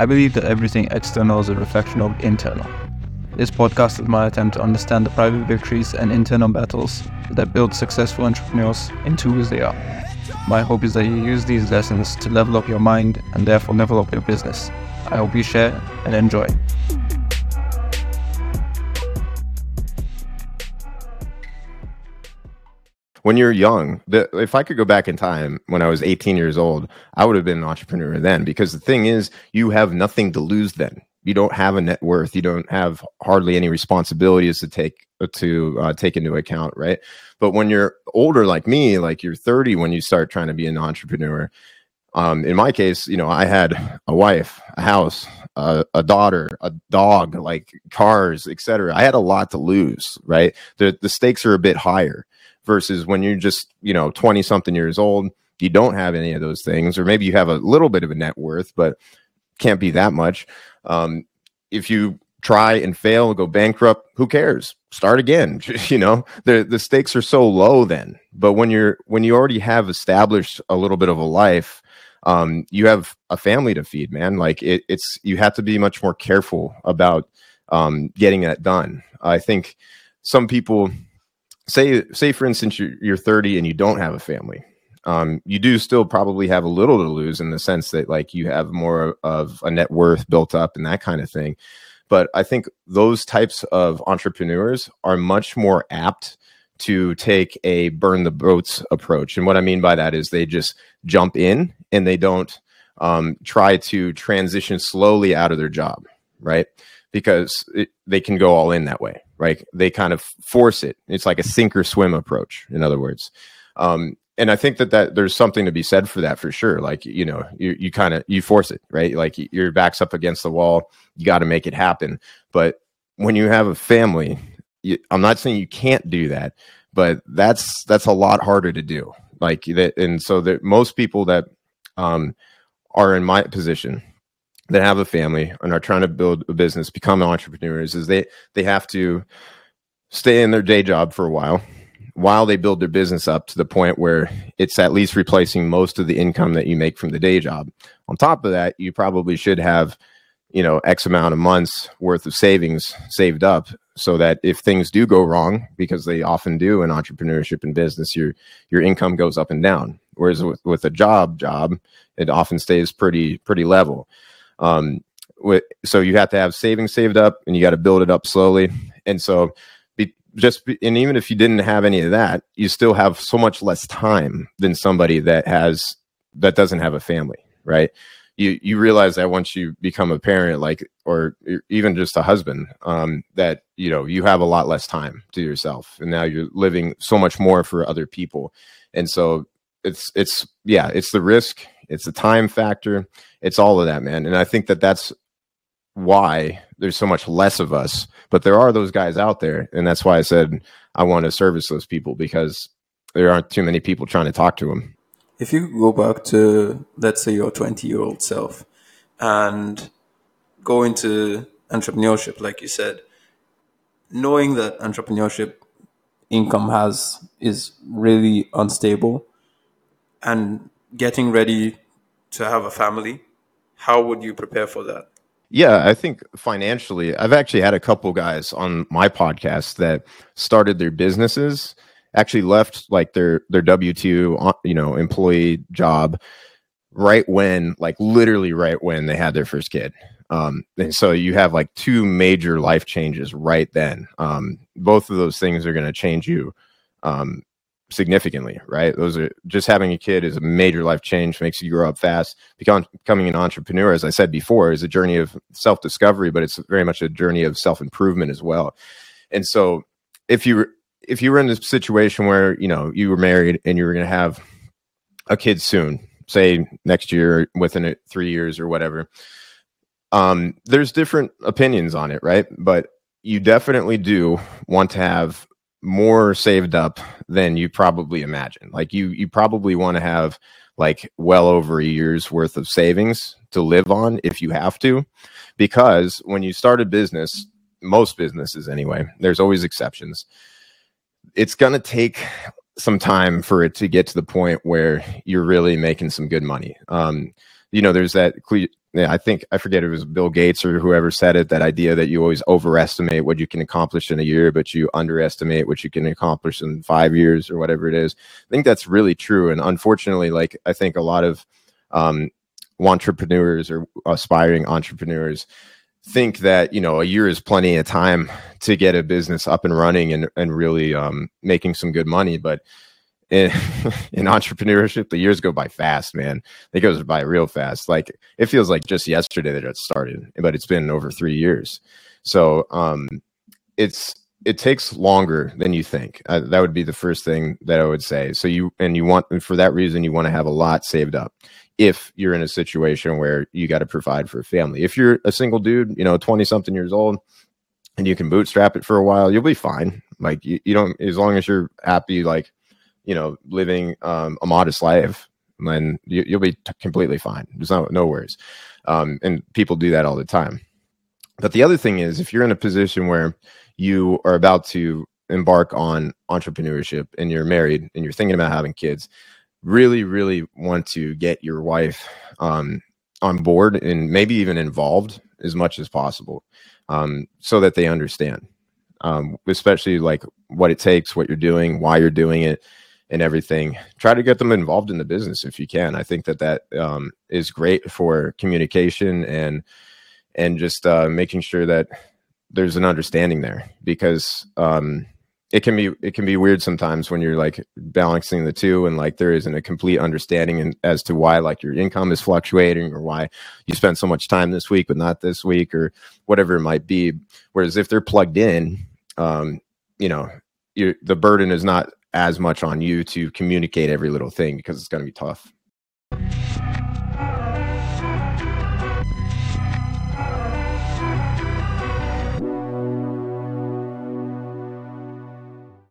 I believe that everything external is a reflection of internal. This podcast is my attempt to understand the private victories and internal battles that build successful entrepreneurs into who they are. My hope is that you use these lessons to level up your mind and therefore level up your business. I hope you share and enjoy. When you're young, the, if I could go back in time when I was 18 years old, I would have been an entrepreneur then because the thing is, you have nothing to lose then. You don't have a net worth. You don't have hardly any responsibilities to take to uh, take into account, right? But when you're older, like me, like you're 30, when you start trying to be an entrepreneur, um, in my case, you know, I had a wife, a house, a, a daughter, a dog, like cars, etc. I had a lot to lose, right? The the stakes are a bit higher versus when you're just, you know, 20 something years old, you don't have any of those things, or maybe you have a little bit of a net worth, but can't be that much. Um, if you try and fail and go bankrupt, who cares? Start again. you know, the the stakes are so low then. But when you're when you already have established a little bit of a life, um, you have a family to feed, man. Like it, it's you have to be much more careful about um, getting that done. I think some people say say for instance you're, you're 30 and you don't have a family um, you do still probably have a little to lose in the sense that like you have more of a net worth built up and that kind of thing. But i think those types of entrepreneurs are much more apt to take a burn the boats approach. And what i mean by that is they just jump in and they don't um, try to transition slowly out of their job right because it, they can go all in that way right? They kind of force it. It's like a sink or swim approach, in other words. Um, and I think that that there's something to be said for that for sure. Like you know, you you kind of you force it, right? Like your back's up against the wall. You got to make it happen. But when you have a family, you, I'm not saying you can't do that, but that's that's a lot harder to do. Like that, and so that most people that um, are in my position that have a family and are trying to build a business, become entrepreneurs, is they they have to stay in their day job for a while while they build their business up to the point where it's at least replacing most of the income that you make from the day job. On top of that, you probably should have, you know, X amount of months worth of savings saved up so that if things do go wrong, because they often do in entrepreneurship and business, your your income goes up and down. Whereas with, with a job job, it often stays pretty pretty level. Um, with, so you have to have savings saved up and you got to build it up slowly. And so be, just, be, and even if you didn't have any of that, you still have so much less time than somebody that has, that doesn't have a family, right? You, you realize that once you become a parent, like, or even just a husband, um, that, you know, you have a lot less time to yourself and now you're living so much more for other people. And so it's, it's, yeah, it's the risk it's the time factor. It's all of that, man. And I think that that's why there's so much less of us. But there are those guys out there, and that's why I said I want to service those people because there aren't too many people trying to talk to them. If you go back to let's say your 20 year old self and go into entrepreneurship, like you said, knowing that entrepreneurship income has is really unstable and getting ready to have a family, how would you prepare for that? Yeah, I think financially, I've actually had a couple guys on my podcast that started their businesses, actually left like their their W two, uh, you know, employee job right when, like literally right when they had their first kid. Um, and so you have like two major life changes right then. Um, both of those things are going to change you um, significantly, right? Those are just having a kid is a major life change, makes you grow up fast. Becoming an entrepreneur, as I said before, is a journey of self discovery, but it's very much a journey of self improvement as well. And so, if you if you were in this situation where you know you were married and you were going to have a kid soon, say next year, within three years or whatever, um, there's different opinions on it, right? But you definitely do want to have more saved up than you probably imagine. Like you you probably want to have like well over a year's worth of savings to live on if you have to because when you start a business, most businesses anyway, there's always exceptions. It's going to take some time for it to get to the point where you're really making some good money. Um, you know, there's that yeah, I think I forget it was Bill Gates or whoever said it. That idea that you always overestimate what you can accomplish in a year, but you underestimate what you can accomplish in five years or whatever it is. I think that's really true. And unfortunately, like I think a lot of um, entrepreneurs or aspiring entrepreneurs think that you know a year is plenty of time to get a business up and running and and really um, making some good money, but in, in entrepreneurship, the years go by fast, man. It goes by real fast. Like it feels like just yesterday that it started, but it's been over three years. So um, it's it takes longer than you think. Uh, that would be the first thing that I would say. So you and you want and for that reason you want to have a lot saved up. If you're in a situation where you got to provide for a family, if you're a single dude, you know, twenty something years old, and you can bootstrap it for a while, you'll be fine. Like you, you don't, as long as you're happy, like you know, living um, a modest life, then you, will be t- completely fine. There's no, no worries. Um, and people do that all the time. But the other thing is, if you're in a position where you are about to embark on entrepreneurship and you're married and you're thinking about having kids, really, really want to get your wife um, on board and maybe even involved as much as possible um, so that they understand, um, especially like what it takes, what you're doing, why you're doing it, and everything try to get them involved in the business if you can. I think that that um, is great for communication and and just uh, making sure that there's an understanding there because um, it can be it can be weird sometimes when you're like balancing the two and like there isn't a complete understanding in, as to why like your income is fluctuating or why you spend so much time this week but not this week or whatever it might be. Whereas if they're plugged in um, you know the burden is not as much on you to communicate every little thing because it's going to be tough.